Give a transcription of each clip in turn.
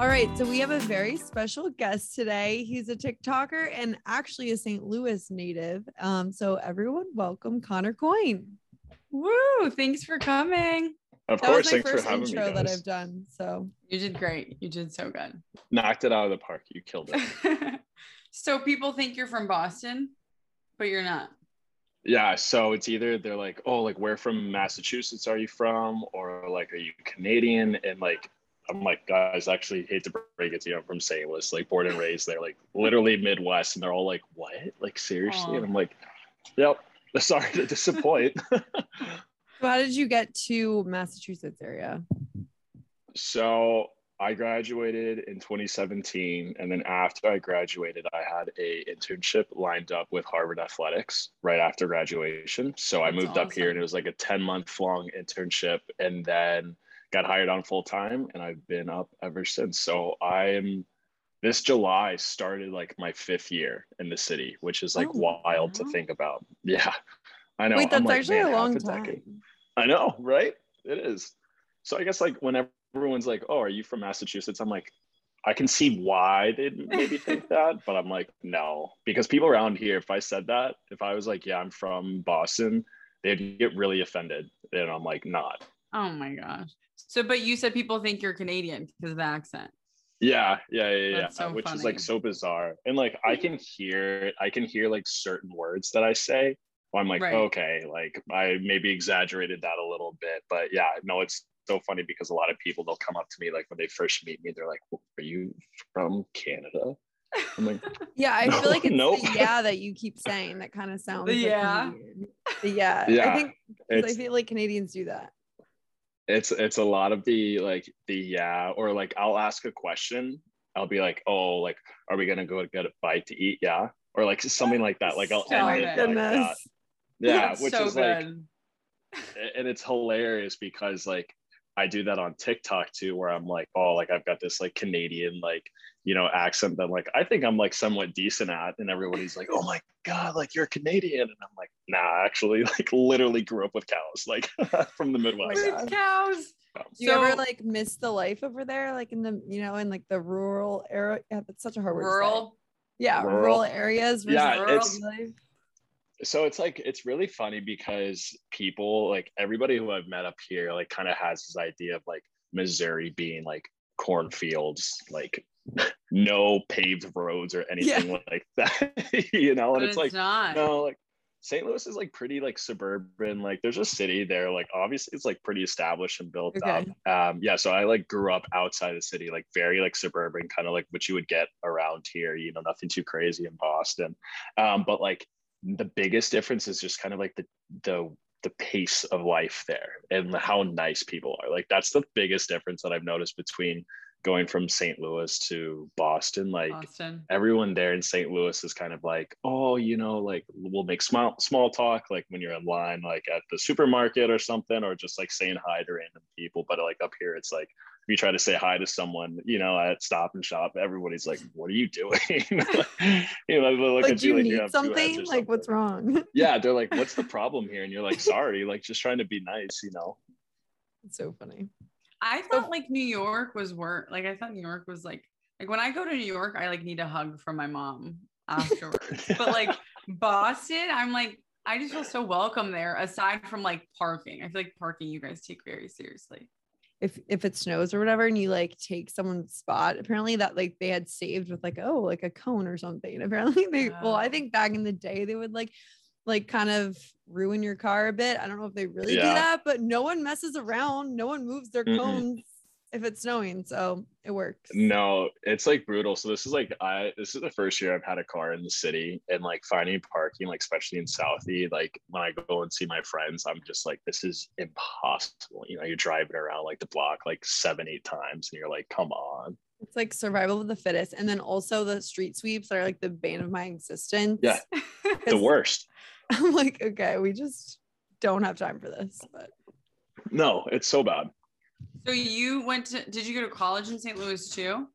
All right, so we have a very special guest today. He's a TikToker and actually a St. Louis native. Um, so everyone, welcome Connor Coyne. Woo! Thanks for coming. Of That course, was my thanks for first having me. intro that. I've done. So You did great. You did so good. Knocked it out of the park. You killed it. so people think you're from Boston, but you're not. yeah. So it's either they're like, oh, like where from Massachusetts are you from, or like, are you Canadian? And like, I'm like, guys, actually hate to break it to you, I'm from St. Louis, like born and raised there, like literally Midwest, and they're all like, what? Like seriously? Aw. And I'm like, yep. Sorry to disappoint. So how did you get to Massachusetts area? So I graduated in 2017, and then after I graduated, I had a internship lined up with Harvard Athletics right after graduation. So I That's moved up here, and it was like a 10 month long internship, and then got hired on full time, and I've been up ever since. So I'm this July started like my fifth year in the city, which is like Oh, wild to think about. Yeah, I know. Wait, that's like, actually a long decade. time. I know, right? It is. So I guess like whenever everyone's like, "Oh, are you from Massachusetts?" I'm like, I can see why they'd maybe think that, but I'm like, no, because people around here, if I said that, if I was like, "Yeah, I'm from Boston," they'd get really offended, and I'm like, not. Oh my gosh. So, but you said people think you're Canadian because of the accent. Yeah, yeah, yeah, yeah. That's so which is like so bizarre, and like I can hear, I can hear like certain words that I say. Where I'm like, Right. okay, like I maybe exaggerated that a little bit, but yeah, no, it's so funny because a lot of people they'll come up to me like when they first meet me, they're like, "Are you from Canada?" I'm like, Yeah, I No, feel like it's nope. the yeah that you keep saying that kind of sounds The like yeah? Yeah. I think I feel like Canadians do that. It's it's a lot of the like the yeah, or like I'll ask a question, I'll be like, oh, like, are we gonna go get a bite to eat? Yeah, or like something like that. Like I'll end it. like that. Yeah, That's which so is like and it's hilarious because like I do that on TikTok too, where I'm like, oh, like I've got this like Canadian like you know accent that like I think I'm like somewhat decent at, and everybody's like, oh my god, like you're Canadian, and I'm like, nah, actually, like literally grew up with cows, like from the oh Midwest. my With cows. Um, Do you ever like miss the life over there, like in the you know in like the rural area? Yeah, that's such a hard word. to. Rural. Yeah, rural, Rural. areas. Yeah, rural it's- life. so it's like it's really funny because people like everybody who I've met up here like kind of has this idea of like Missouri being like cornfields, like no paved roads or anything like that, you know, and But it's like not. no, like St. Louis is like pretty like suburban. Like there's a city there. Like obviously it's like pretty established and built Okay. up. Um, yeah. So I like grew up outside the city, like very like suburban, kind of like what you would get around here. You know, nothing too crazy in Boston. Um, but like the biggest difference is just kind of like the the the pace of life there and how nice people are. Like that's the biggest difference that I've noticed between going from St. Louis to Boston. Like Boston. everyone there in St. Louis is kind of like, oh, you know, like we'll make small small talk like when you're in line, like at the supermarket or something, or just like saying hi to random people. But like up here, it's like if you try to say hi to someone, you know, at Stop and Shop, everybody's like, "What are you doing?" you know, they look Like, at do you you like you need have two heads something? Like, what's wrong? Yeah, they're like, "What's the problem here?" And you're like, "Sorry, like just trying to be nice," you know. it's so funny. I thought like New York was work. Like I thought New York was like like when I go to New York, I like need a hug from my mom afterwards. but like Boston, I'm like I just feel so welcome there. Aside from like parking, I feel like parking you guys take very seriously. If if it snows or whatever, and you like take someone's spot, apparently that like they had saved with like oh like a cone or something. Apparently they well I think back in the day they would like like kind of ruin your car a bit. I don't know if they really do that, but no one messes around. No one moves their Mm-mm. cones if it's snowing, so it works. No, it's like brutal. So this is like I this is the first year I've had a car in the city and like finding parking, like especially in Southie, like when I go and see my friends, I'm just like, this is impossible. You know, you're driving around like the block like seven, eight times and you're like, come on. It's like survival of the fittest, and then also the street sweeps are like the bane of my existence. Yeah. the worst. I'm like, okay, we just don't have time for this. But No, it's so bad. So you went to did you go to college in St. Louis too?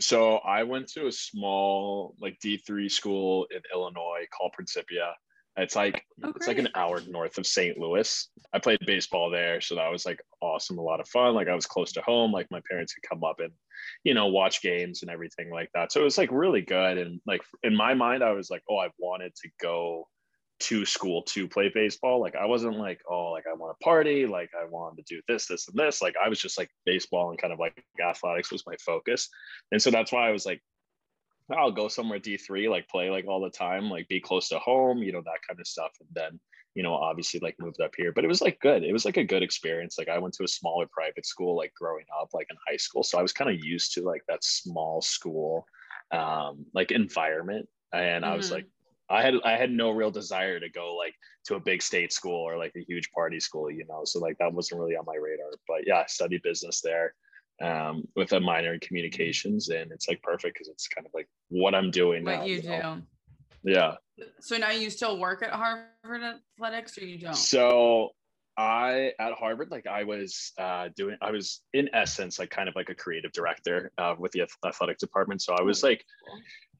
So I went to a small like D3 school in Illinois called Principia. It's like Oh, it's like an hour north of St. Louis. I played baseball there, so that was like awesome, a lot of fun. Like I was close to home. Like my parents could come up and, you know, watch games and everything like that. So it was like really good. And like in my mind, I was like, oh, I wanted to go to school to play baseball. Like I wasn't like, oh, like I want to party, like I wanted to do this, this, and this. Like I was just like baseball and kind of like athletics was my focus. And so that's why I was like, I'll go somewhere D3, like play like all the time, like be close to home, you know, that kind of stuff. And then, you know, obviously like moved up here. But it was like good. It was like a good experience. Like I went to a smaller private school like growing up, like in high school. So I was kind of used to like that small school um like environment. And I was Mhm. like, I had I had no real desire to go like to a big state school or like a huge party school, you know. So like that wasn't really on my radar. But yeah, I studied business there um, with a minor in communications, and it's like perfect because it's kind of like what I'm doing now. What you know? do. Yeah. So now you still work at Harvard Athletics or you don't? So I at Harvard, like I was uh, doing, I was in essence like kind of like a creative director uh, with the athletic department. So I was like,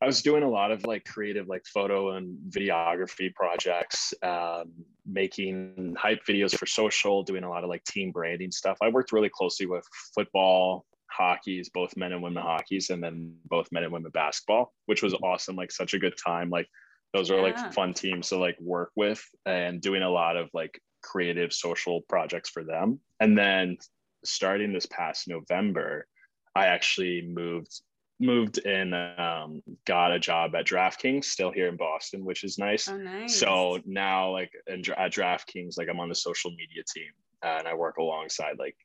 I was doing a lot of like creative like photo and videography projects, um, making hype videos for social, doing a lot of like team branding stuff. I worked really closely with football, hockeys, both men and women hockeys, and then both men and women basketball, which was awesome. Like such a good time. Like those are Yeah. like fun teams to like work with and doing a lot of like creative social projects for them. And then starting this past November, I actually moved moved in um, got a job at DraftKings still here in Boston, which is nice. Oh, nice. So now like in, at DraftKings, like I'm on the social media team uh, and I work alongside like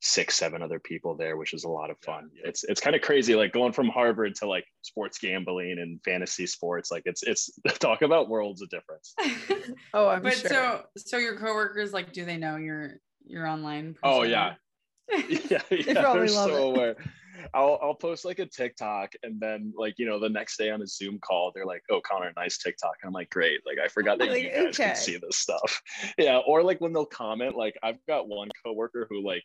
six, seven other people there, which is a lot of fun. It's it's kind of crazy, like going from Harvard to like sports gambling and fantasy sports. Like it's it's talk about worlds of difference. Oh, I'm but sure. so so your coworkers like do they know you're you're online? Oh, yeah. yeah, yeah they're so it. aware. I'll I'll post like a TikTok and then like you know the next day on a Zoom call they're like oh Connor nice TikTok and I'm like great like I forgot that Like, you guys okay. can see this stuff yeah or like when they'll comment like I've got one coworker who like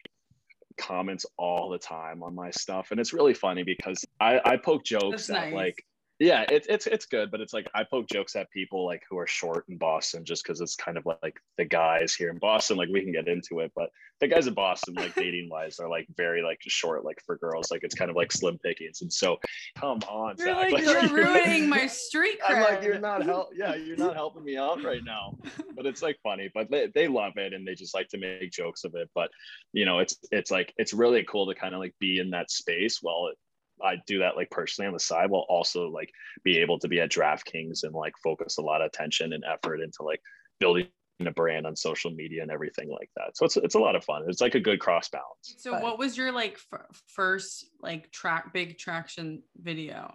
comments all the time on my stuff and it's really funny because I I poke jokes That's at nice. like yeah it's it's it's good but it's like i poke jokes at people like who are short in boston just because it's kind of like the guys here in boston like we can get into it but the guys in boston like dating wise are like very like short like for girls like it's kind of like slim pickings and so come on You're Zach, like, you're ruining my street cred. I'm like, you're not help. Yeah, you're not helping me out right now. But it's like funny, but they, they love it and they just like to make jokes of it. But you know, it's it's like it's really cool to kind of like be in that space while it, I do that like personally on the side, while also like be able to be at DraftKings and like focus a lot of attention and effort into like building a brand on social media and everything like that. So it's it's a lot of fun. It's like a good cross balance. So But- what was your like f- first like track big traction video?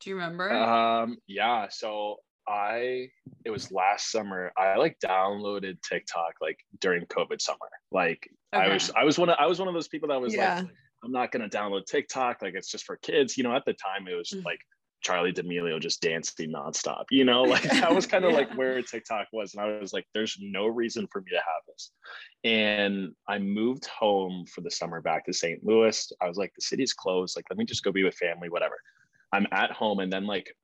Do you remember? Um, yeah. So I, it was last summer. I like downloaded TikTok like during COVID summer. Like I was, I was one of, I was one of those people that was Yeah. like, I'm not gonna download TikTok. Like it's just for kids. You know, at the time it was Mm. like Charli D'Amelio just dancing nonstop. You know, like that was kind of Yeah. like where TikTok was, and I was like, there's no reason for me to have this. And I moved home for the summer back to St. Louis. I was like, the city's closed. Like, let me just go be with family, whatever. I'm at home, and then like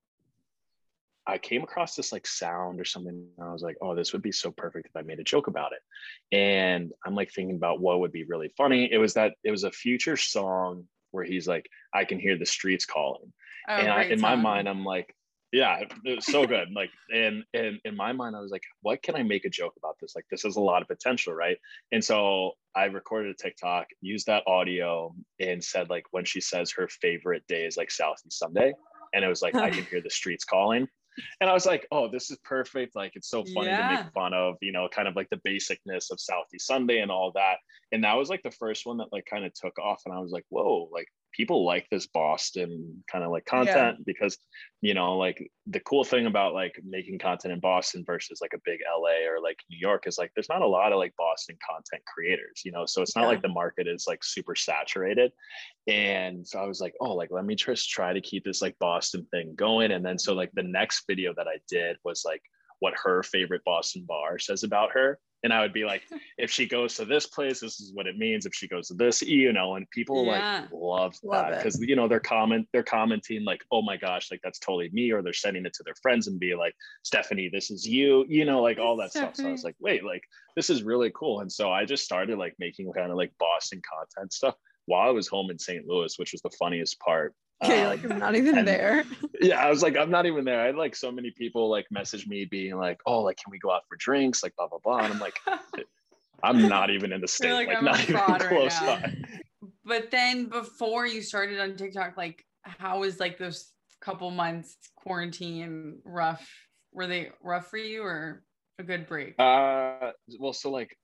I came across this like sound or something. And I was like, oh, this would be so perfect if I made a joke about it. And I'm like thinking about what would be really funny. It was that it was a future song where he's like, I can hear the streets calling. Oh, and I, in my mind, I'm like, yeah, it was so good. like, and, and in my mind, I was like, what can I make a joke about this? Like, this has a lot of potential, right? And so I recorded a TikTok, used that audio, and said like when she says her favorite day is like Southie Sunday, and it was like I can hear the streets calling. And I was like, oh, this is perfect. Like, it's so funny to make fun of, you know, kind of like the basicness of Southie Sunday and all that. And that was like the first one that like kind of took off. And I was like, whoa, like people like this Boston kind of like content because, you know, like the cool thing about like making content in Boston versus like a big LA or like New York is like there's not a lot of like Boston content creators, you know, so it's not Yeah. like the market is like super saturated. And so I was like, oh, like let me just try to keep this like Boston thing going. And then so like the next video that I did was like what her favorite Boston bar says about her. And I would be like, if she goes to this place, this is what it means. If she goes to this, you know, and people Yeah. like love Love that because you know they're comment they're commenting like, oh my gosh, like that's totally me, or they're sending it to their friends and be like, Stephanie, this is you, you know, like all that stuff. So I was like, wait, like this is really cool. And so I just started like making kind of like Boston content stuff while I was home in St. Louis, which was the funniest part. Okay, Um, like, I'm not even and- there. yeah, I was like, I'm not even there. I had like so many people like message me being like, oh, like, can we go out for drinks? Like, blah, blah, blah. And I'm like, I'm not even in the state, like, like, not even fraud right close by. but then before you started on TikTok, like how was like those couple months quarantine rough? Were they rough for you or a good break? Uh, well, so like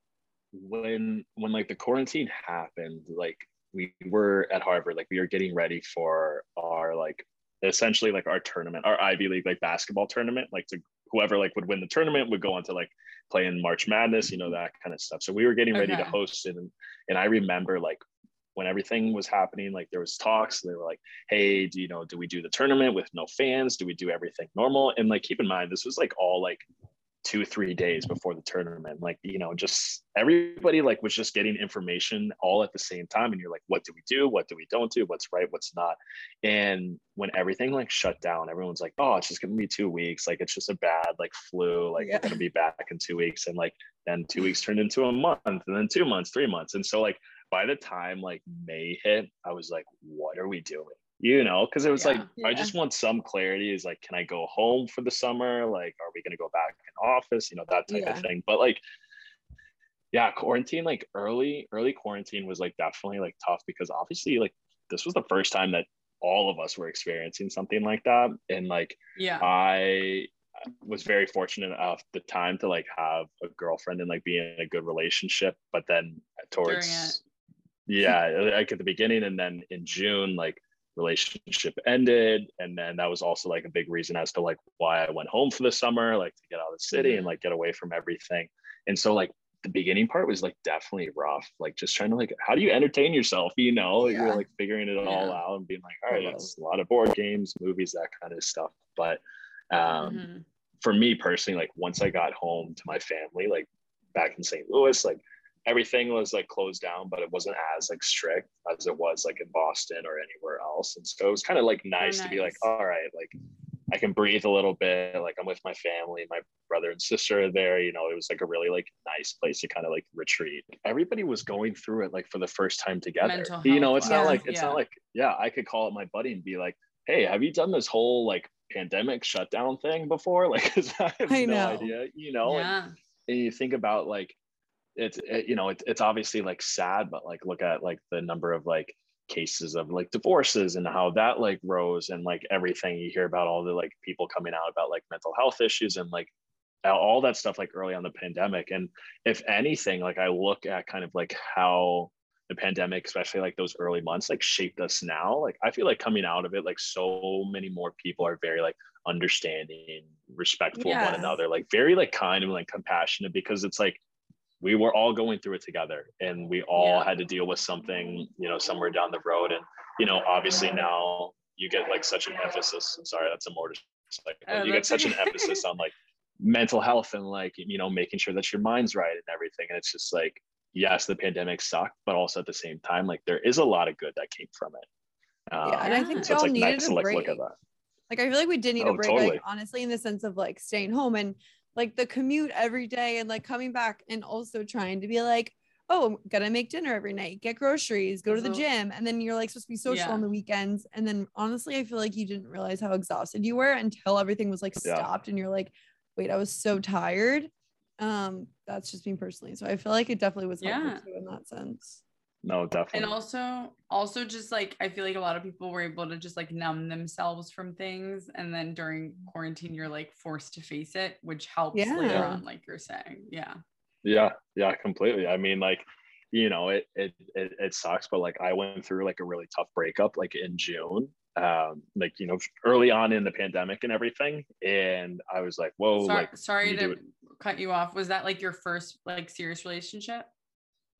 when when like the quarantine happened, like we were at Harvard, like we were getting ready for our like essentially like our tournament, our Ivy League like basketball tournament, like to whoever like would win the tournament would go on to like play in March Madness, you know, that kind of stuff. So we were getting ready to host it. And, and I remember like when everything was happening, like there was talks, they were like, Hey, do you know, do we do the tournament with no fans? Do we do everything normal? And like, keep in mind, this was like all like two, three days before the tournament. Like, you know, just everybody like was just getting information all at the same time. And you're like, what do we do? What do we don't do? What's right? What's not? And when everything like shut down, everyone's like, oh, it's just gonna be two weeks. Like it's just a bad like flu. Like Yeah. we're gonna be back in two weeks. And like then two weeks turned into a month and then two months, three months. And so like by the time like May hit, I was like, what are we doing? You know, because it was like Yeah. I just want some clarity. Is like, can I go home for the summer? Like, are we gonna go back in office? You know, that type Yeah. of thing. But like yeah quarantine like early early quarantine was like definitely like tough because obviously like this was the first time that all of us were experiencing something like that and like yeah. i was very fortunate at the time to like have a girlfriend and like be in a good relationship but then towards yeah like at the beginning and then in june like relationship ended and then that was also like a big reason as to like why i went home for the summer like to get out of the city and Mhm. like get away from everything and so like the beginning part was like definitely rough like just trying to like how do you entertain yourself you know Yeah. you're like figuring it all Yeah. out and being like all right it's a lot of board games movies that kind of stuff but um Mhm. for me personally, like once I got home to my family, like back in St. Louis, like everything was like closed down, but it wasn't as like strict as it was like in Boston or anywhere else. And so it was kind of like oh, nice to be like, all right, like I can breathe a little bit. Like I'm with my family, my brother and sister are there. You know, it was like a really like nice place to kind of like retreat. Everybody was going through it like for the first time together. You know, it's not like it's yeah. not like yeah, I could call up my buddy and be like, hey, have you done this whole like pandemic shutdown thing before? Like, I have I no know. idea, you know. And, and you think about like it's it, you know it, it's obviously like sad but like look at like the number of like cases of like divorces and how that like rose and like everything you hear about all the like people coming out about like mental health issues and like all- that stuff like early on the pandemic. And if anything like i look at kind of like how the pandemic especially like those early months like shaped us now like i feel like coming out of it like so many more people are very like understanding respectful of one another like very like kind and like compassionate because it's like we were all going through it together and we all Yeah. had to deal with something you know somewhere down the road and you know obviously now you get like such an emphasis i'm sorry that's a motorcycle Oh, you get such an emphasis on like mental health and like you know making sure that your mind's right and everything and it's just like yes the pandemic sucked but also at the same time like there is a lot of good that came from it um, Yeah, and I think so we it's all like needed nice a to like break. look at that Like I feel like we did need Oh, a break, totally. like honestly, in the sense of like staying home and like the commute every day and like coming back and also trying to be like, oh, I'm gonna make dinner every night, get groceries, go to the gym, and then you're like supposed to be social Yeah. on the weekends. And then honestly, I feel like you didn't realize how exhausted you were until everything was like Yeah. stopped and you're like, wait, I was so tired. Um, that's just me personally. So I feel like it definitely was helpful Yeah. too in that sense. No definitely and also also just like i feel like a lot of people were able to just like numb themselves from things and then during quarantine you're like forced to face it which helps later on like you're saying yeah Yeah, yeah, completely. I mean, like, you know, it it it, it sucks, but like I went through like a really tough breakup like in June. Um, like, you know, early on in the pandemic and everything. And I was like, whoa, sorry, like sorry to cut you off was that like your first like serious relationship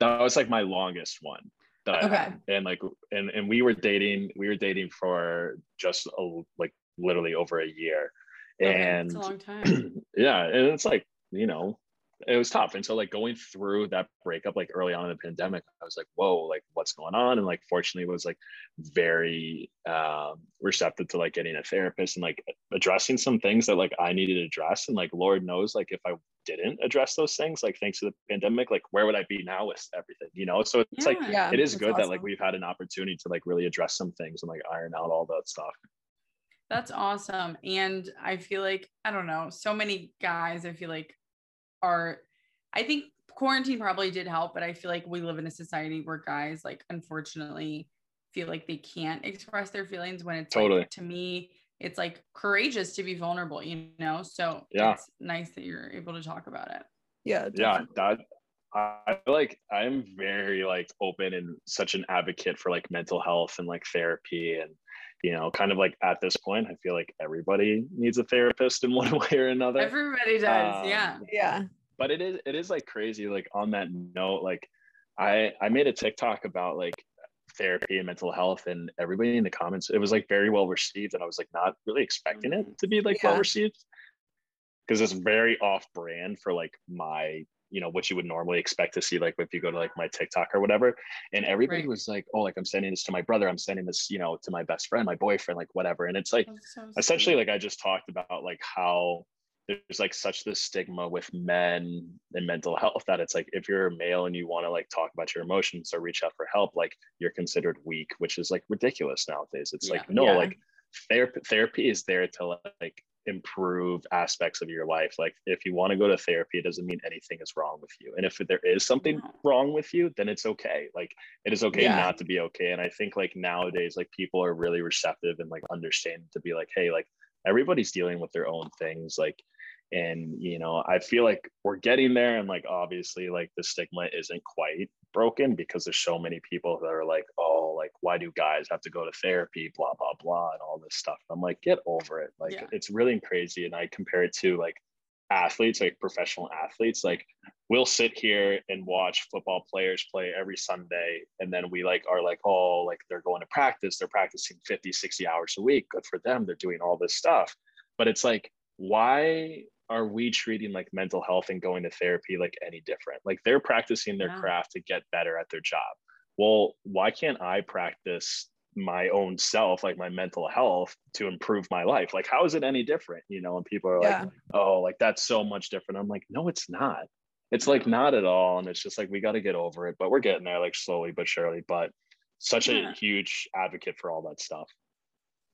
that was like my longest one that I Okay. had. And like and and we were dating, we were dating for just a, like literally over a year. and it's a long time. yeah and it's like you know it was tough. And so like going through that breakup like early on in the pandemic i was like whoa like what's going on? And like fortunately was like very um receptive to like getting a therapist and like addressing some things that like i needed to address. And like lord knows like if i didn't address those things like thanks to the pandemic like where would i be now with everything you know? So it's like Yeah. it is good that like we've had an opportunity to like really address some things and like iron out all that stuff. That's awesome. And I feel like, I don't know, so many guys, I feel like are, I think quarantine probably did help, but I feel like we live in a society where guys, like, unfortunately, feel like they can't express their feelings when it's Totally. like, to me, it's like courageous to be vulnerable, you know? So Yeah. it's nice that you're able to talk about it. yeah yeah that i feel like i'm very like open and such an advocate for like mental health and like therapy and you know kind of like at this point i feel like everybody needs a therapist in one way or another Everybody does. Um, yeah. yeah but it is it is like crazy like on that note like i i made a tiktok about like therapy and mental health and everybody in the comments it was like very well received and i was like not really expecting it to be like well received because it's very off brand for like my you know what you would normally expect to see like if you go to like my tiktok or whatever and everybody Right. was like oh like i'm sending this to my brother i'm sending this you know to my best friend my boyfriend like whatever and it's like essentially like i just talked about like how there's like such this stigma with men and mental health that it's like if you're a male and you want to like talk about your emotions or reach out for help like you're considered weak which is like ridiculous nowadays it's like no Yeah. like therapy therapy is there to like improve aspects of your life. Like if you want to go to therapy it doesn't mean anything is wrong with you. And if there is something No. wrong with you then it's okay. Like it is okay Yeah. not to be okay. And i think like nowadays like people are really receptive and like understanding to be like hey like everybody's dealing with their own things. Like and you know i feel like we're getting there and like obviously like the stigma isn't quite broken because there's so many people that are like oh like why do guys have to go to therapy? blah blah blah and all this stuff. I'm like get over it. Like Yeah. it's really crazy and i compare it to like athletes like professional athletes. Like we'll sit here and watch football players play every sunday and then we like are like oh like they're going to practice. They're practicing 50 60 hours a week. Good for them. They're doing all this stuff. But it's like why are we treating like mental health and going to therapy like any different? Like they're practicing their Yeah. craft to get better at their job. Well why can't i practice my own self like my mental health to improve my life? Like how is it any different you know? And people are like yeah. Oh like that's so much different. I'm like no it's not. It's like not at all. And it's just like we got to get over it. But we're getting there like slowly but surely. But such Yeah. a huge advocate for all that stuff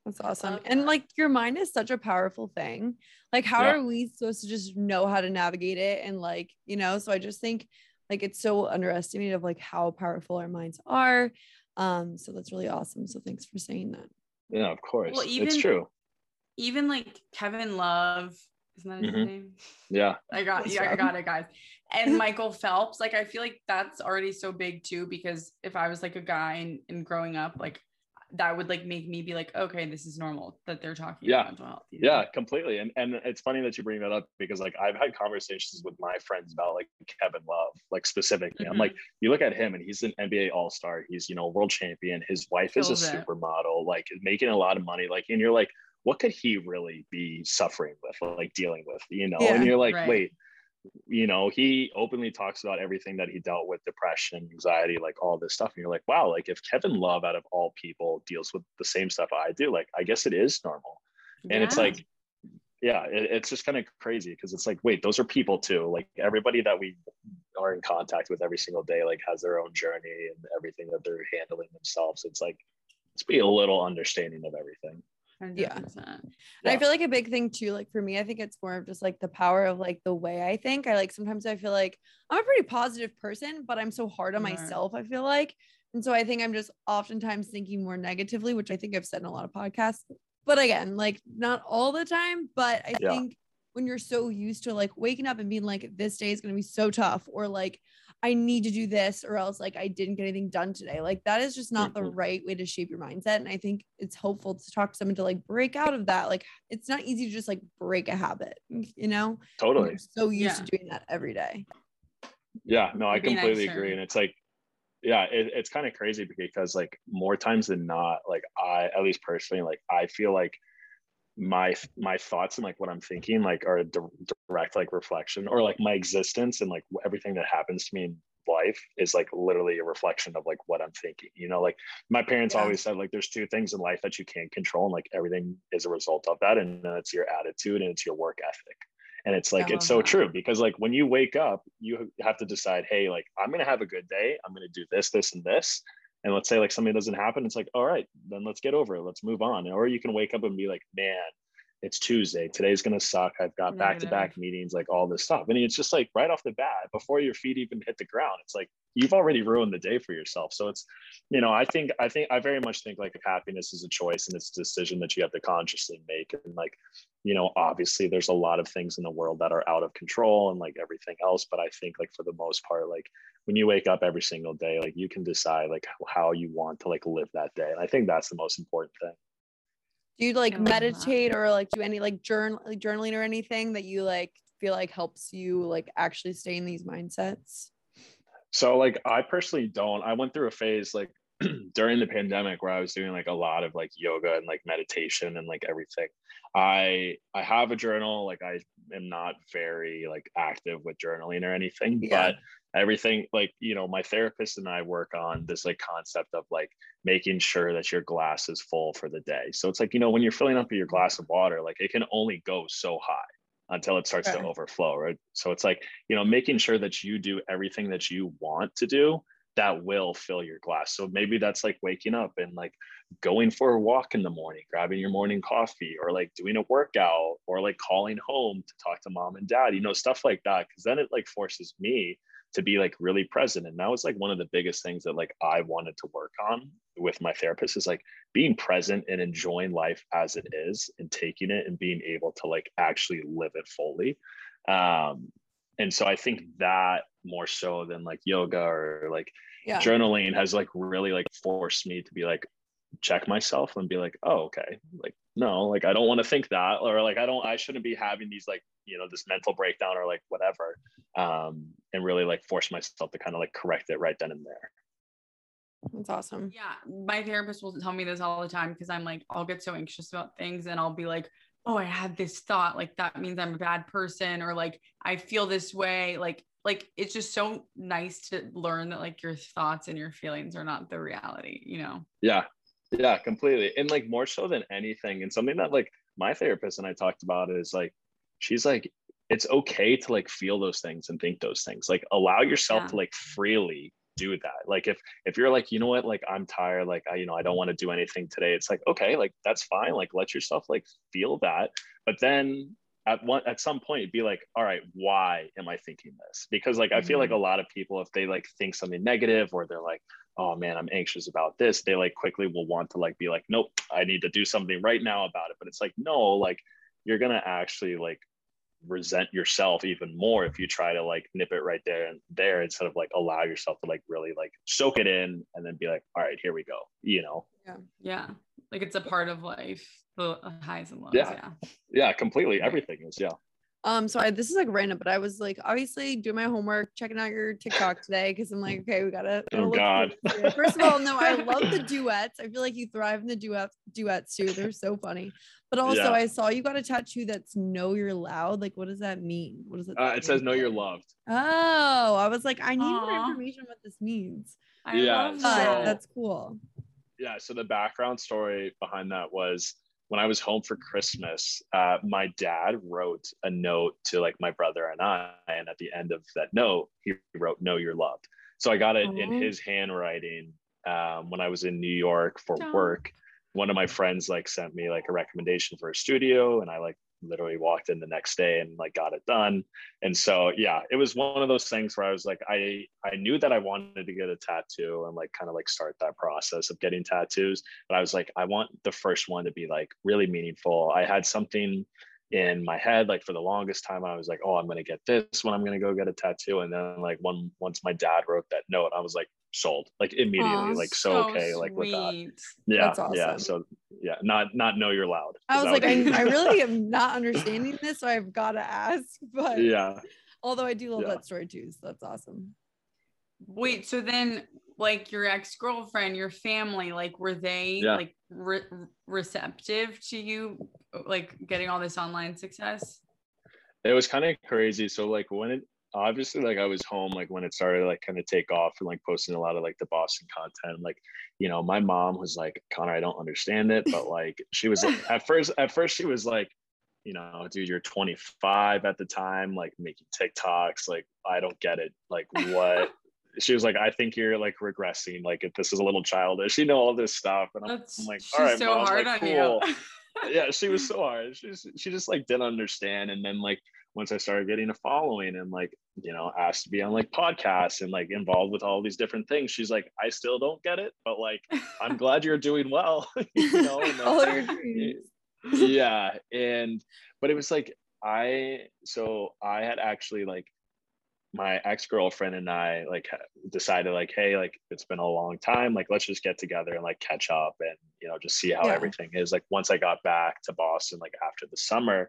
That's awesome. love And that. like your mind is such a powerful thing. Like, how Yeah. are we supposed to just know how to navigate it? And like, you know, so I just think like it's so underestimated of like how powerful our minds are. Um, so that's really awesome. So thanks for saying that. yeah of course Well, even, it's true Even like Kevin Love, isn't that his Mhm. name? yeah I got Nice yeah, I got it, guys. And Michael Phelps, like I feel like that's already so big too, because if I was like a guy and, and growing up, like that would like make me be like, okay, this is normal that they're talking Yeah. about mental health. you know? yeah completely and and it's funny that you bring that up because like i've had conversations with my friends about like kevin love like specifically i'm Mhm. like you look at him and he's an nba all-star he's you know world champion his wife is a Kills it. supermodel like making a lot of money like and you're like what could he really be suffering with like dealing with you know Yeah, and you're like right. wait you know he openly talks about everything that he dealt with depression anxiety like all this stuff and you're like wow like if kevin love out of all people deals with the same stuff i do like i guess it is normal. And it's like yeah it, it's just kind of crazy because it's like wait those are people too like everybody that we are in contact with every single day like has their own journey and everything that they're handling themselves. It's like let's be a little understanding of everything Yeah. 100%. And Yeah. I feel like a big thing too, like for me, I think it's more of just like the power of like the way I think. I like sometimes I feel like I'm a pretty positive person, but I'm so hard on myself, I feel like. And so I think I'm just oftentimes thinking more negatively, which I think I've said in a lot of podcasts. But again, like not all the time, but I Yeah. think when you're so used to like waking up and being like, this day is going to be so tough, or like, I need to do this, or else like I didn't get anything done today. Like that is just not the right way to shape your mindset. And I think it's helpful to talk to someone to like break out of that. Like it's not easy to just like break a habit, you know? totally You're so used Yeah. to doing that every day. Yeah, no, I completely nicer. agree. And it's like, yeah, it, it's kind of crazy because like more times than not, like I, at least personally, like I feel like my my thoughts and like what i'm thinking like are a di- direct like reflection or like my existence and like everything that happens to me in life is like literally a reflection of like what i'm thinking you know like my parents Yeah. always said like there's two things in life that you can't control and like everything is a result of that and then it's your attitude and it's your work ethic and it's like it's so that. true because like when you wake up you have to decide hey like i'm gonna have a good day i'm gonna do this this and this and let's say like something doesn't happen it's like all right then let's get over it let's move on. Or you can wake up and be like man it's tuesday today's gonna suck i've got back to back meetings like all this stuff and it's just like right off the bat before your feet even hit the ground it's like you've already ruined the day for yourself so it's you know i think i think i very much think like happiness is a choice and it's a decision that you have to consciously make and like you know obviously there's a lot of things in the world that are out of control and like everything else but i think like for the most part like when you wake up every single day like you can decide like how you want to like live that day and i think that's the most important thing Do you like I that. meditate or like do any like journal like journaling or anything that you like feel like helps you like actually stay in these mindsets? So like I personally don't. I went through a phase like during the pandemic where I was doing like a lot of like yoga and like meditation and like everything. I I have a journal, like I am not very like active with journaling or anything, Yeah. but everything like you know my therapist and I work on this like concept of like making sure that your glass is full for the day. So it's like you know when you're filling up your glass of water, like it can only go so high until it starts Right. to overflow, right? So it's like you know making sure that you do everything that you want to do that will fill your glass. So maybe that's like waking up and like going for a walk in the morning, grabbing your morning coffee, or like doing a workout, or like calling home to talk to mom and dad, you know, stuff like that. Cause then it like forces me to be like really present. And that was like one of the biggest things that like I wanted to work on with my therapist is like being present and enjoying life as it is and taking it and being able to like actually live it fully. Um, and so I think that more so than like yoga or like Yeah. journaling has like really like forced me to be like check myself and be like oh okay like no like i don't want to think that or like i don't i shouldn't be having these like you know this mental breakdown or like whatever um and really like force myself to kind of like correct it right then and there That's awesome. Yeah, my therapist will tell me this all the time because I'm like, I'll get so anxious about things and I'll be like, oh, I had this thought, like that means I'm a bad person, or like I feel this way. Like, like it's just so nice to learn that like your thoughts and your feelings are not the reality, you know? yeah yeah completely and like more so than anything and something that like my therapist and i talked about is like she's like it's okay to like feel those things and think those things. Like allow yourself Yeah. to like freely do that. Like if if you're like you know what? Like i'm tired. Like i you know i don't want to do anything today it's like okay like that's fine. Like let yourself like feel that. But then at one at some point be like all right why am i thinking this? Because like i feel like a mm-hmm. lot of people if they like think something negative or they're like oh man i'm anxious about this they like quickly will want to like be like nope i need to do something right now about it. But it's like no like you're gonna actually like resent yourself even more if you try to like nip it right there and there instead of like allow yourself to like really like soak it in and then be like all right here we go you know Yeah. yeah Like it's a part of life, the highs and lows. Yeah. Yeah. yeah completely everything is yeah Um, so I, this is like random, but I was like obviously doing my homework, checking out your TikTok today because I'm like, okay, we gotta. gotta Oh, God. First of all, no, I love the duets. I feel like you thrive in the duet duets too. They're so funny. But also, Yeah. I saw you got a tattoo that's "Know You're Loud." Like, what does that mean? What does it? uh, it says know you're loved Oh, I was like, I need more information on what this means. I Yeah, love that. So- that's cool. yeah so the background story behind that was when i was home for christmas uh, my dad wrote a note to like my brother and i and at the end of that note he wrote know you're loved. So i got it in his handwriting um, when i was in new york for work. One of my friends like sent me like a recommendation for a studio and i like literally walked in the next day and like got it done. And so yeah it was one of those things where i was like i i knew that i wanted to get a tattoo and like kind of like start that process of getting tattoos but i was like i want the first one to be like really meaningful. I had something in my head like for the longest time i was like oh i'm going to get this when i'm going to go get a tattoo and then like one once my dad wrote that note i was like sold like immediately Aw, like so, okay like with that yeah That's yeah so yeah not not know you're loud. I was like, would I, I really am not understanding this, so I've got to ask. But yeah although I do love Yeah. that story too, so that's awesome. Wait, so then like your ex-girlfriend, your family, like were they Yeah. like re- receptive to you like getting all this online success? It was kind of crazy. So like when it obviously like I was home like when it started like kind of take off and like posting a lot of like the Boston content. Like, you know, my mom was like, Connor, I don't understand it, but like she was like, at first, at first she was like, you know, dude, you're 25 at the time, like making TikToks. Like, I don't get it. Like, what? she was like, I think you're like regressing. Like, if this is a little childish, you know, all this stuff. And I'm, I'm like, all right, so mom. hard like, on cool. you. yeah, she was so hard. She just, she just like didn't understand. And then like once I started getting a following and like, you know, asked to be on like podcasts and like involved with all these different things, she's like, I still don't get it, but like, I'm glad you're doing well. you know, and, All your dreams. yeah and but it was like i so i had actually like my ex-girlfriend and i like decided like hey like it's been a long time like let's just get together and like catch up and you know just see how Yeah. everything is like once i got back to boston like after the summer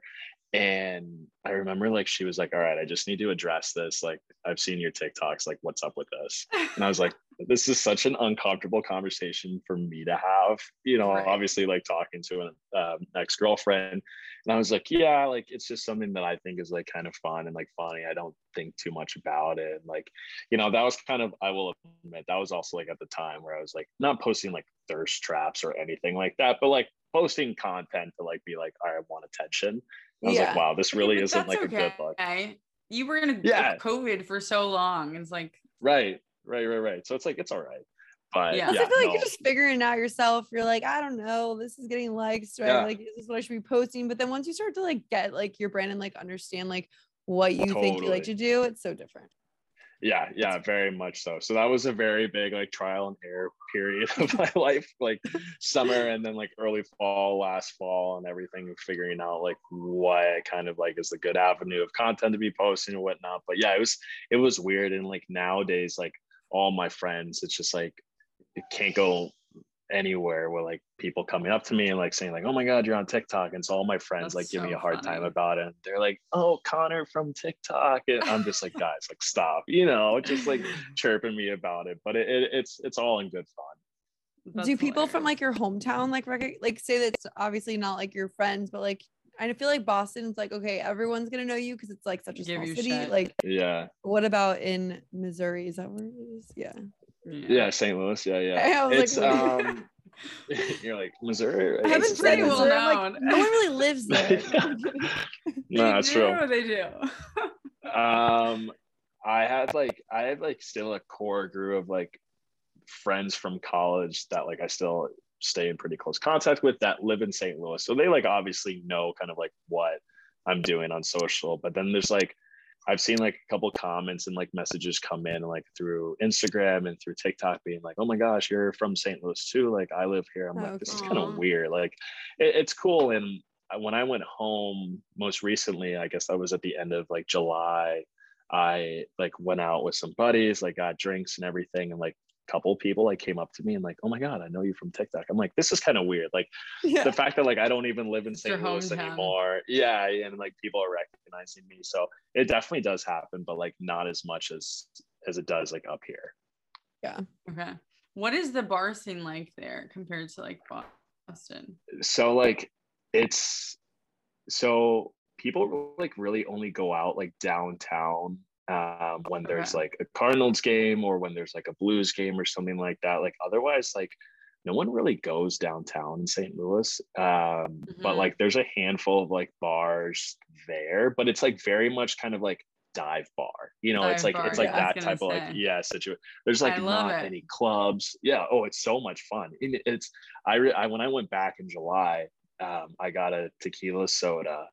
and i remember like she was like all right i just need to address this like i've seen your tiktoks like what's up with this and I was like, this is such an uncomfortable conversation for me to have, you know, Right. obviously like talking to an um, ex-girlfriend. And I was like, yeah, like it's just something that I think is like kind of fun and like funny. I don't think too much about it. And like, you know, that was kind of, I will admit, that was also like at the time where I was like not posting like thirst traps or anything like that, but like posting content to like be like, all right, I want attention. And I was Yeah. like, wow, this really isn't that's like a good look. okay. You were in a Yeah. COVID for so long. It's like, Right, right, right, right. So it's like, it's all right. But Yeah. yeah, I feel like no. you're just figuring it out yourself. You're like, I don't know, this is getting likes, right? Yeah. Like, is this what I should be posting? But then once you start to like get like your brand and like understand like what you think you like to do, it's so different. Yeah yeah very much so. So that was a very big like trial and error period of my life like summer and then like early fall last fall and everything figuring out like what kind of like is the good avenue of content to be posting and whatnot. But yeah it was it was weird. And like nowadays like all my friends it's just like it can't go anywhere where like people coming up to me and like saying like oh my god you're on tiktok and so all my friends That's like give me a hard time about it and they're like oh connor from tiktok and i'm just like guys like stop you know just like chirping me about it but it, it, it's it's all in good fun that's do people from like your hometown like rec- like say that's obviously not like your friends, but like I feel like Boston's like okay, everyone's gonna know you because it's like such a Give small city. shit. Like, yeah what about in Missouri? Is that where it is? Yeah. Yeah st louis yeah yeah I was like, it's wait. um you're like missouri I haven't It's been pretty well Missouri. I'm like, known. no one really lives there. no that's true They do. um i had like i had like still a core group of like friends from college that like i still stay in pretty close contact with that live in st louis so they like obviously know kind of like what i'm doing on social but then there's like i've seen like a couple comments and like messages come in like through instagram and through tiktok being like oh my gosh you're from st louis too like i live here i'm Oh, like this is kind of weird like it, it's cool and when I went home most recently, I guess that was at the end of like July. I like went out with some buddies, like got drinks and everything, and like couple people like came up to me and like, oh my god, I know you from TikTok. I'm like, this is kind of weird. Like yeah. the fact that like I don't even live in It's your St. Louis hometown. anymore. Yeah, and like people are recognizing me, so it definitely does happen, but like not as much as as it does like up here. Yeah. Okay. What is the bar scene like there compared to like Boston? so like it's so people like really only go out like downtown um when there's Okay. like a cardinals game or when there's like a blues game or something like that like otherwise like no one really goes downtown in st louis um but Mhm. like there's a handful of like bars there but it's like very much kind of like dive bar you know it's Dive like it's like yeah, that type of like yeah situation there's like not it. any clubs yeah oh it's so much fun And it's I, re- I when I went back in July, um, I got a tequila soda,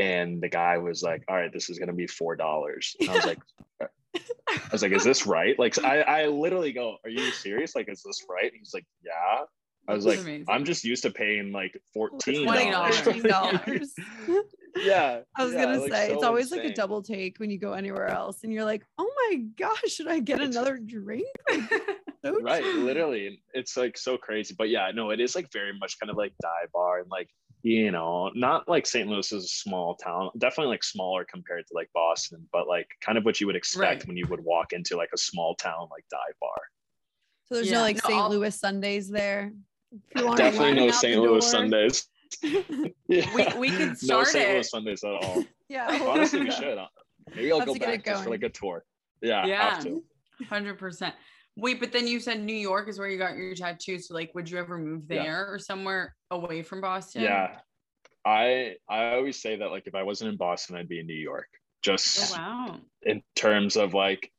and the guy was like, "All right, this is gonna be four dollars." I was like, uh, "I was like, is this right?" Like, I I literally go, "Are you serious? Like, is this right?" And he's like, "Yeah." I was That's like, amazing. "I'm just used to paying like fourteen $20. yeah, I was yeah, gonna like, say it's so always like a double take when you go anywhere else, and you're like, "Oh my gosh, should I get It's- another drink?" So right literally it's like so crazy but yeah no it is like very much kind of like dive bar and like you know not like st louis is a small town definitely like smaller compared to like boston but like kind of what you would expect Right. when you would walk into like a small town like dive bar So there's Yeah, no like no, St. I'll- Louis Sundays there. If you wanna definitely walk no st louis sundays Yeah. We- we could no start St. it. Louis Sundays at all. yeah. Honestly, we should. Maybe I'll Have go get it back just for like a tour. Yeah, Yeah. have to. Hundred percent. Wait, but then you said New York is where you got your tattoo. So like, would you ever move Yeah. there or somewhere away from Boston? Yeah. I I always say that like if I wasn't in Boston, I'd be in New York. Just Oh, wow. in terms of like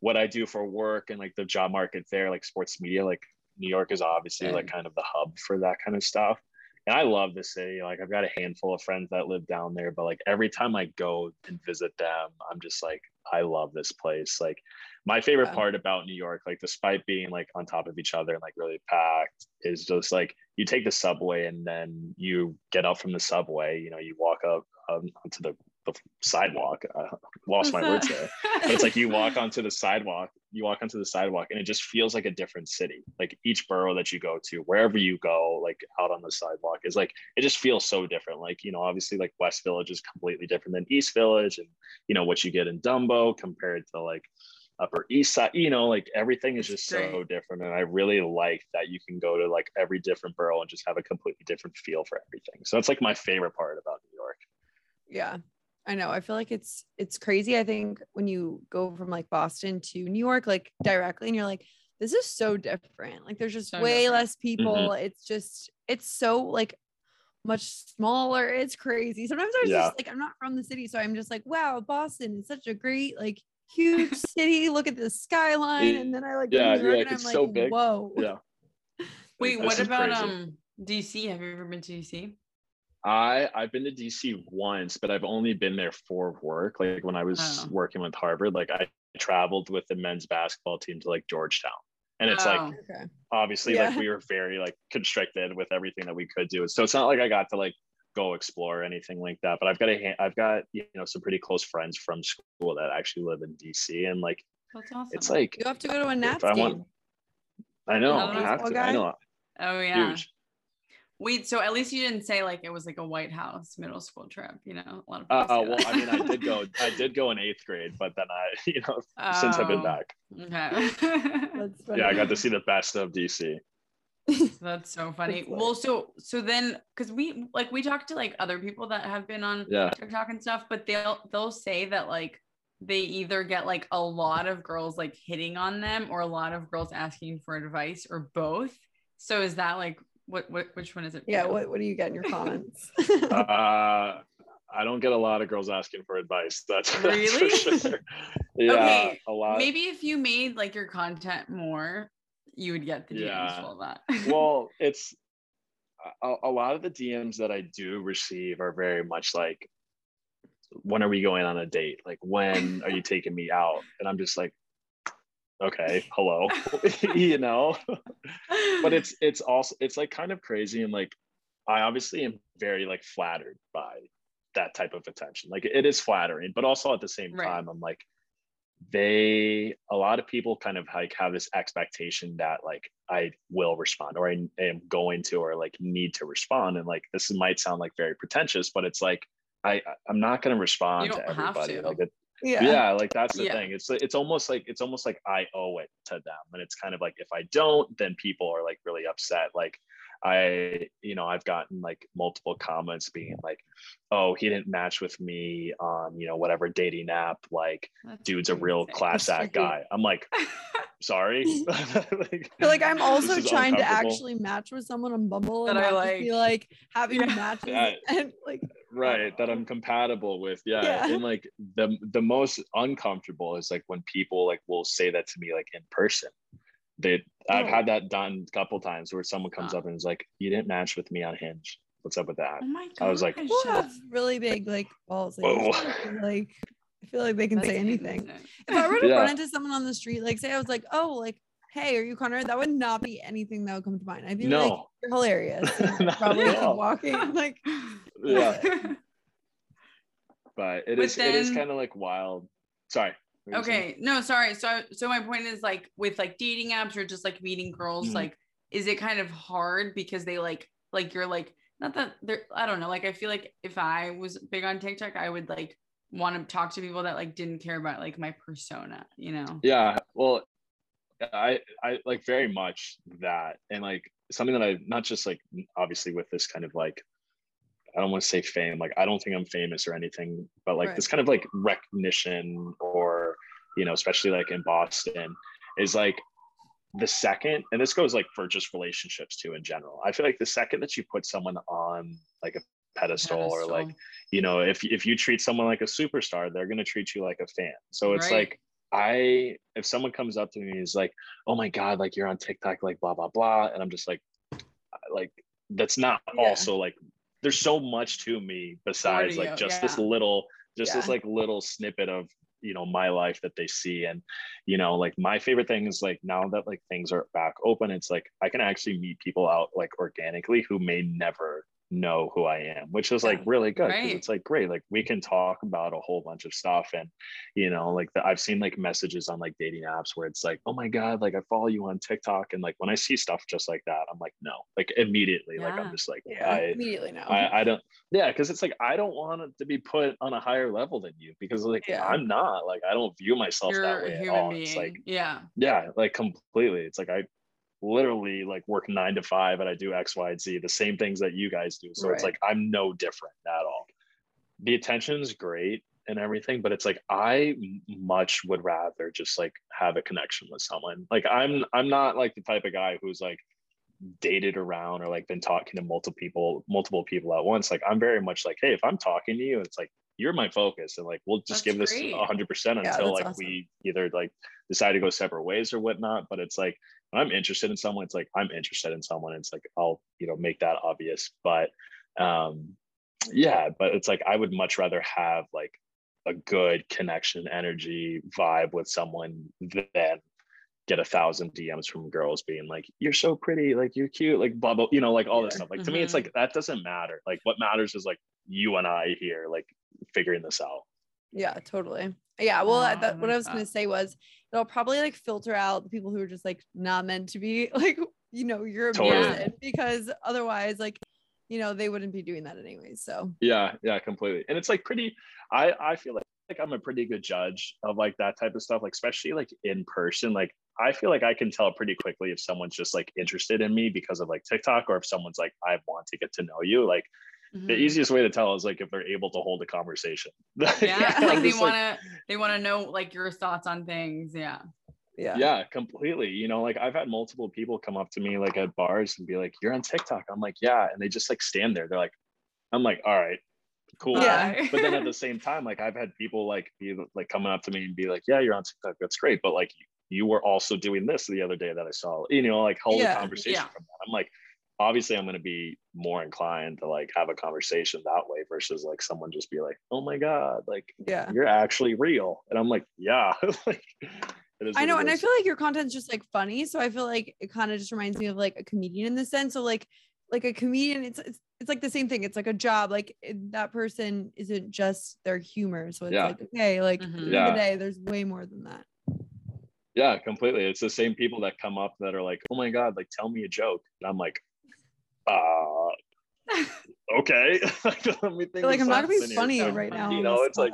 what I do for work and like the job market there, like sports media, like New York is obviously like kind of the hub for that kind of stuff. And I love the city. Like I've got a handful of friends that live down there, but like every time I go and visit them, I'm just like, I love this place. Like my favorite Yeah. part about New York, like despite being like on top of each other and like really packed, is just like you take the subway and then you get up from the subway, you know, you walk up um, onto the, the sidewalk. I lost my words there but it's like you walk onto the sidewalk you walk onto the sidewalk and it just feels like a different city like each borough that you go to wherever you go like out on the sidewalk is like it just feels so different like you know obviously like west village is completely different than east village and you know what you get in dumbo compared to like upper east side you know like everything is just so different and i really like that you can go to like every different borough and just have a completely different feel for everything. So that's like my favorite part about new york. Yeah. I know. I feel like it's it's crazy i think when you go from like boston to new york like directly and you're like this is so different. Like there's just So way different. less people. Mm-hmm. It's just it's so like much smaller. It's crazy. Sometimes i was Yeah. just like i'm not from the city so i'm just like wow boston is such a great like huge city look at the skyline and then i like go to Yeah, you're like, it's i'm so like big. whoa yeah Wait, This what is about crazy. um DC? Have you ever been to DC? I I've been to DC once, but I've only been there for work. Like when I was Oh. working with Harvard, like I traveled with the men's basketball team to like Georgetown. And it's like Oh. okay obviously like we were very like constricted with everything that we could do. So it's not like I got to like go explore or anything like that. But I've got a ha- I've got you know some pretty close friends from school that actually live in DC, and like That's awesome. it's like you have to go to a nats I want- I know I have baseball to. I know oh yeah. huge. Wait, so at least you didn't say like it was like a White House middle school trip. You know, a lot of Uh, people. say well. I mean, I did go. I did go in eighth grade, but then I, you know, since I've been Oh, back, Okay. that's funny. yeah, I got to see the best of DC. That's so funny. That's funny. Well, so so then because we like we talked to like other people that have been on Yeah. TikTok and stuff, but they'll they'll say that like they either get like a lot of girls like hitting on them or a lot of girls asking for advice or both. So is that like what, what which one is it? yeah what, what do you get in your comments Uh, I don't get a lot of girls asking for advice. That's, that's Really? for sure. Yeah, Okay, a lot. Maybe if you made like your content more, you would get the DMs Yeah. full of that. well, it's a, a lot of the DMs that I do receive are very much like, when are we going on a date? Like, when are you taking me out? And I'm just like, okay, hello, you know. but it's it's also it's like kind of crazy and like I obviously am very like flattered by that type of attention. Like it is flattering, but also at the same Right. time, I'm like they a lot of people kind of like have this expectation that like I will respond or I am going to or like need to respond. And like this might sound like very pretentious, but it's like I I'm not gonna respond to everybody. to. Like it, yeah yeah like that's the Yeah. thing it's it's almost like it's almost like i owe it to them and it's kind of like if i don't then people are like really upset like i you know i've gotten like multiple comments being like oh he didn't match with me on you know whatever dating app like That's dude's a real class act guy i'm like sorry like, I feel like I'm also trying to actually match with someone on Bumble That and I not just be like having Yeah. matches Yeah. and like right that uh-huh. i'm compatible with yeah. Yeah. and like the the most uncomfortable is like when people like will say that to me like in person they i've Oh. had that done a couple times where someone comes Wow. up and is like you didn't match with me on hinge what's up with that Oh my god. I was like, people have really big like balls. Like, I feel like I feel like they can say anything. If I were to Yeah. run into someone on the street, like say I was like, oh, like, hey, are you Connor? That would not be anything that would come to mind. I'd be like, you're hilarious. probably at walking. Like, yeah but it But is it is kind of like wild sorry okay no sorry so so my point is like with like dating apps or just like meeting girls Mhm. like is it kind of hard because they like like you're like not that they're i don't know like i feel like if i was big on tiktok i would like want to talk to people that like didn't care about like my persona you know yeah well i i like very much that and like something that i not just like obviously with this kind of like I don't want to say fame. Like I don't think I'm famous or anything, but like Right. this kind of like recognition or you know, especially like in Boston, is like the second, and this goes like for just relationships too in general. I feel like the second that you put someone on like a pedestal, or like you know, if if you treat someone like a superstar, they're gonna treat you like a fan. So it's Right. like I if someone comes up to me and is like, oh my God, like you're on TikTok, like blah blah blah. And I'm just like, like that's not Yeah. also like there's so much to me besides like just this little just this like little snippet of you know my life that they see. And you know like my favorite thing is like now that like things are back open it's like i can actually meet people out like organically who may never know who i am which is like really good 'cause Right. it's like great like we can talk about a whole bunch of stuff and you know like the, i've seen like messages on like dating apps where it's like oh my god like i follow you on tiktok and like when i see stuff just like that i'm like no like immediately like i'm just like Yeah. i Immediately no, I, I don't yeah because it's like i don't want it to be put on a higher level than you because like Yeah. i'm not like i don't view myself You're that way at all being. it's like yeah. yeah like completely it's like i literally like work nine to five and i do x y and z the same things that you guys do. So it's like i'm no different at all. The attention's great and everything but it's like I much would rather just like have a connection with someone. Like i'm i'm not like the type of guy who's like dated around or like been talking to multiple people multiple people at once. Like i'm very much like hey if i'm talking to you it's like you're my focus and like we'll just That's give this great. 100% until that's like awesome. we either like decide to go separate ways or whatnot. But it's like when i'm interested in someone it's like i'm interested in someone it's like i'll you know make that obvious but um yeah but it's like i would much rather have like a good connection energy vibe with someone than get a thousand DMs from girls being like, "You're so pretty, like you're cute, like blah," you know, like all this stuff. Like to me, it's Mhm. like that doesn't matter. Like what matters is like you and I here, like figuring this out. Yeah, totally. Yeah. Well, Oh, I that, what I like was gonna say was it'll probably like filter out the people who are just like not meant to be like you know you're a Totally. person because otherwise like you know they wouldn't be doing that anyways. So Yeah, yeah, completely. And it's like pretty. I I feel like like I'm a pretty good judge of like that type of stuff. Like especially like in person. Like I feel like I can tell pretty quickly if someone's just like interested in me because of like TikTok, or if someone's like I want to get to know you. Like the Mhm. easiest way to tell is like if they're able to hold a conversation. Yeah. Like they want to, they want to know like your thoughts on things. Yeah. yeah. yeah completely you know like i've had multiple people come up to me like at bars and be like you're on tiktok i'm like yeah and they just like stand there they're like i'm like all right cool Yeah. But then at the same time like i've had people like be like coming up to me and be like yeah you're on tiktok that's great but like you were also doing this the other day that i saw you know like hold Yeah. a conversation Yeah. from that i'm like obviously i'm going to be more inclined to like have a conversation that way versus like someone just be like oh my god like Yeah. you're actually real and i'm like yeah like I know, and I feel like your content's just like funny. So I feel like it kind of just reminds me of like a comedian in the sense. So like like a comedian, it's it's, it's like the same thing. It's like a job. Like that person isn't just their humor. So it's Yeah. like okay, like Mhm. at the end of Yeah. the day, there's way more than that. Yeah, completely. It's the same people that come up that are like, "Oh my god, like tell me a joke," and I'm like, "Uh, okay." Let me think. Like of I'm not gonna be funny So, right now. You know, the it's like.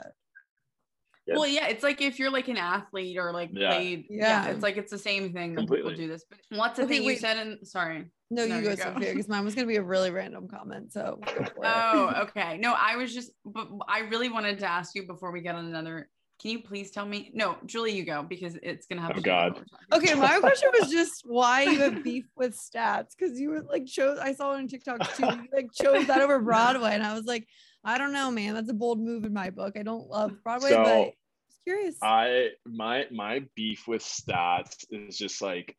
Yeah. Well, yeah, it's like if you're like an athlete or like Yeah. played. Yeah. Yeah. it's like it's the same thing. When Completely. people do this. But what's the Okay, thing you said? And sorry. no, No, you you go, go. Sophia, because mine was gonna be a really random comment. So go for it. Oh, okay. No, I was just, but I really wanted to ask you before we get on another. Can you please tell me? No, Julie, you go because it's gonna have. Oh, to do God. what we're talking Okay, my question was just why you have beef with stats because you were like chose. I saw it on TikTok too. You like chose that over Broadway, and I was like, I don't know, man. That's a bold move in my book. I don't love Broadway, So, but I was curious. I my my beef with stats is just like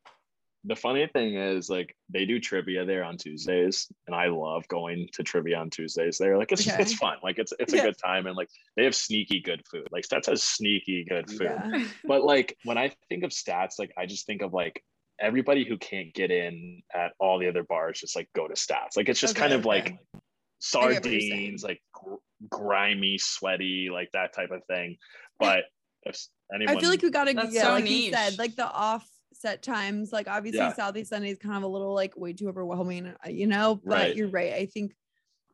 the funny thing is like they do trivia there on Tuesdays, and I love going to trivia on Tuesdays. There, like it's Okay. it's fun, like it's it's a Yeah. good time, and like they have sneaky good food. Like stats has sneaky good food. yeah. but like when I think of stats, like I just think of like everybody who can't get in at all the other bars just like go to stats. Like it's just kind Okay, of like okay. I get what you're sardines, like gr- grimy, sweaty, like that type of thing. But if anyone, I feel like we gotta That's yeah, so like you said, like the offset times. Like obviously Yeah. Southie Sunday is kind of a little like way too overwhelming, uh, you know. But Right. you're right. I think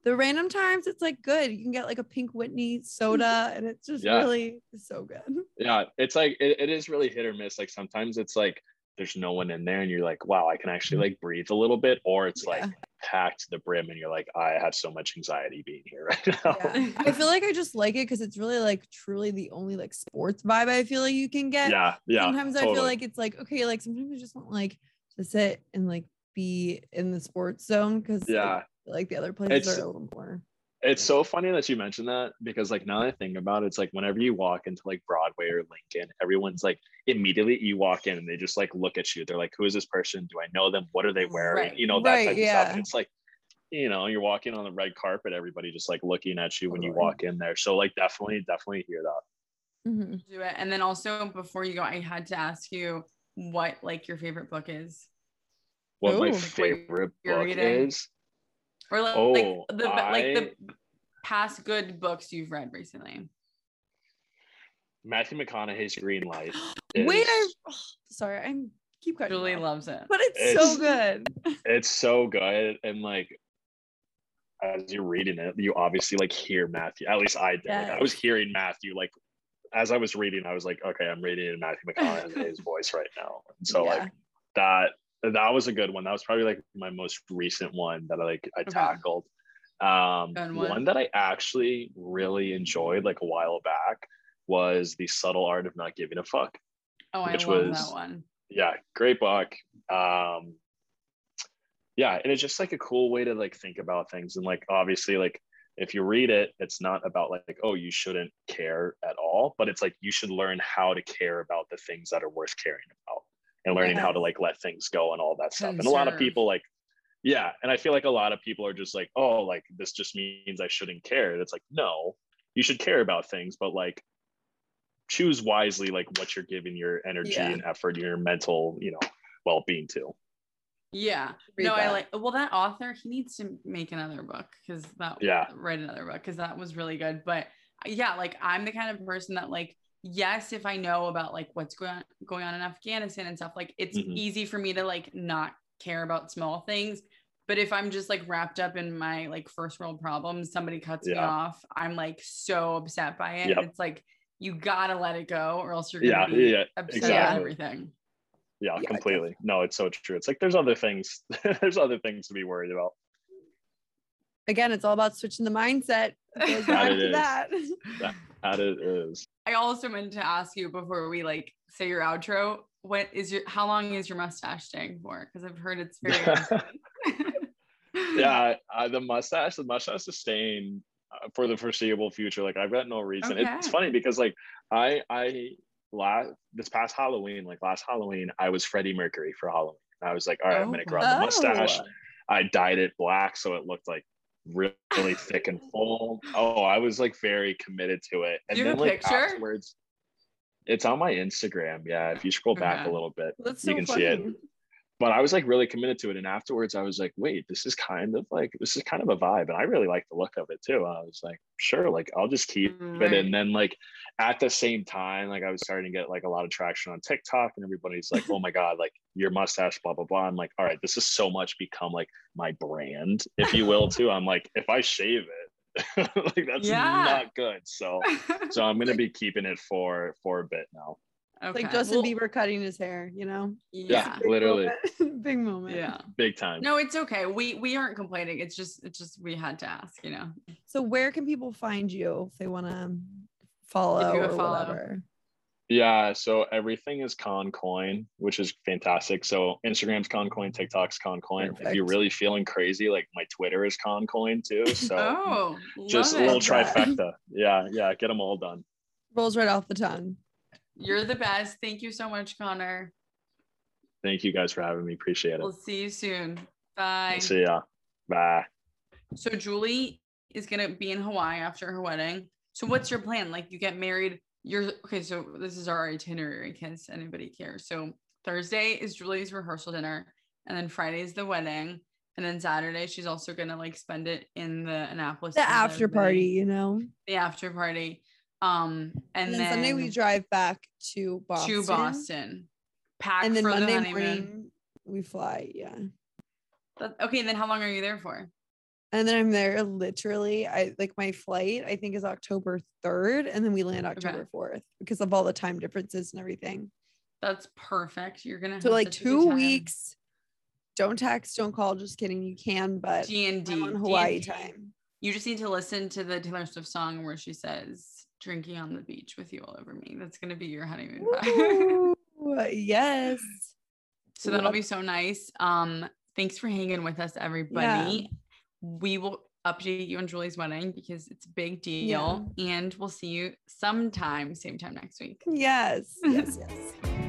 the random times it's like good. You can get like a pink Whitney soda, and it's just Yeah. really so good. yeah, it's like it, it is really hit or miss. Like sometimes it's like there's no one in there, and you're like, wow, I can actually like breathe a little bit, or it's like Yeah. Packed to the brim and you're like i have so much anxiety being here right now Yeah. I feel like I just like it because it's really like truly the only like sports vibe I feel like you can get. yeah yeah sometimes I feel like it's like okay, like sometimes I just want like to sit and like be in the sports zone because yeah like, the other places It's- are a little more. It's so funny that you mentioned that because like now that I think about it, it's like whenever you walk into like Broadway or Lincoln, everyone's like immediately you walk in and they just like look at you. They're like, who is this person? Do I know them? What are they wearing? Right. You know, that Right, type of stuff. And it's like, you know, you're walking on the red carpet, everybody just like looking at you when you walk in there. So like definitely, definitely hear that. Mm-hmm. do it. And then also before you go, I had to ask you what like your favorite book is. What Ooh. my Like what favorite book reading. is. Or like, Oh, like the like the past good books you've read recently. Matthew McConaughey's Green Light. Wait, I is- sorry, I'm keep cutting. you Julie off, loves it. but it's, It's- so good. it's so good and like as you're reading it you obviously like hear matthew at least i did like, i was hearing matthew like as i was reading i was like okay i'm reading in matthew mcconaughey's voice right now and so Yeah. like that that was a good one that was probably like my most recent one that i like i Okay. tackled um one. one that i actually really enjoyed like a while back was the subtle art of not giving a fuck Oh, I which love was- that one. yeah great book um yeah and it's just like a cool way to like think about things and like obviously like if you read it it's not about like oh you shouldn't care at all but it's like you should learn how to care about the things that are worth caring about and learning how to like let things go and all that stuff and a lot of people like yeah and i feel like a lot of people are just like oh like this just means i shouldn't care it's like no you should care about things but like choose wisely like what you're giving your energy Yeah. and effort your mental you know well-being to Yeah. Read no, I like well that author, he needs to make another book because that Yeah. write another book because that was really good. But yeah, like I'm the kind of person that like, yes, if I know about like what's going on going on in Afghanistan and stuff, like it's Mhm. easy for me to like not care about small things. But if I'm just like wrapped up in my like first world problems, somebody cuts me off, I'm like so upset by it. Yep. It's like you gotta let it go, or else you're yeah gonna be yeah upset exactly. about everything. yeah Yeah, completely no it's so true it's like there's other things there's other things to be worried about Again, it's all about switching the mindset. It goes That back it to is. that. That it is I also meant to ask you before we like say your outro. What is your how long is your mustache staying for? Because I've heard it's very. yeah uh, the mustache the mustache is staying uh, for the foreseeable future like i've got no reason it's funny because like i i last this past halloween like last halloween i was freddie mercury for halloween i was like all right i'm gonna grow out the mustache Oh. I dyed it black so it looked like really, really thick and full. Oh, I was like very committed to it. And Do you have then a like picture? afterwards, it's on my Instagram. Yeah, if you scroll back Okay. a little bit, That's you so can funny. see it. But I was like really committed to it. And afterwards, I was like, wait, this is kind of like this is kind of a vibe. And I really like the look of it too. I was like, sure, like I'll just keep mm, it. And then like at the same time, like I was starting to get like a lot of traction on TikTok, and everybody's like, oh my God, like your mustache, blah, blah, blah. I'm like, all right, this has so much become like my brand, if you will, too. I'm like, if I shave it, like that's Yeah. not good. So so I'm gonna be keeping it for for a bit now. Okay. Like Justin well, Bieber cutting his hair, you know? Yeah. Big Literally. moment. Big moment. Yeah. Big time. No, it's okay. We we aren't complaining. It's just it's just we had to ask, you know. So where can people find you if they want to follow you a or follow. whatever? Yeah, so everything is Concoin, which is fantastic. So Instagram's Concoin, TikTok's Concoin. If you're really feeling crazy, like my Twitter is Concoin too. So oh, just love a little it. Love that. trifecta. Yeah, yeah, get them all done. Rolls right off the tongue. You're the best. Thank you so much, Connor. Thank you guys for having me. Appreciate it. We'll see you soon. Bye. See ya. Bye. So Julie is gonna be in Hawaii after her wedding. So what's your plan? Like you get married, you're okay. So this is our itinerary in case anybody cares. So Thursday is Julie's rehearsal dinner, and then Friday is the wedding, and then Saturday she's also gonna like spend it in the Annapolis. The after party, you know? The after party. Um, and, And, then, then, Sunday we drive back to Boston. to Boston. Pack And then the Monday honeymoon. morning we fly. Yeah. That- okay, And then how long are you there for? And then I'm there literally. I like my flight, I think is October 3rd. And then we land October 4th because of all the time differences and everything. That's perfect. You're gonna So like a good two weeks don't text, don't call. Just kidding. You can, but D and D on Hawaii time. You just need to listen to the Taylor Swift song where she says, "Drinking on the beach with you all over me." That's gonna be your honeymoon vibe. Ooh, yes. so that'll be so nice. Um, thanks for hanging with us, everybody. We will update you on Julie's wedding because it's a big deal, and we'll see you sometime, same time next week. Yes. Yes. Yes.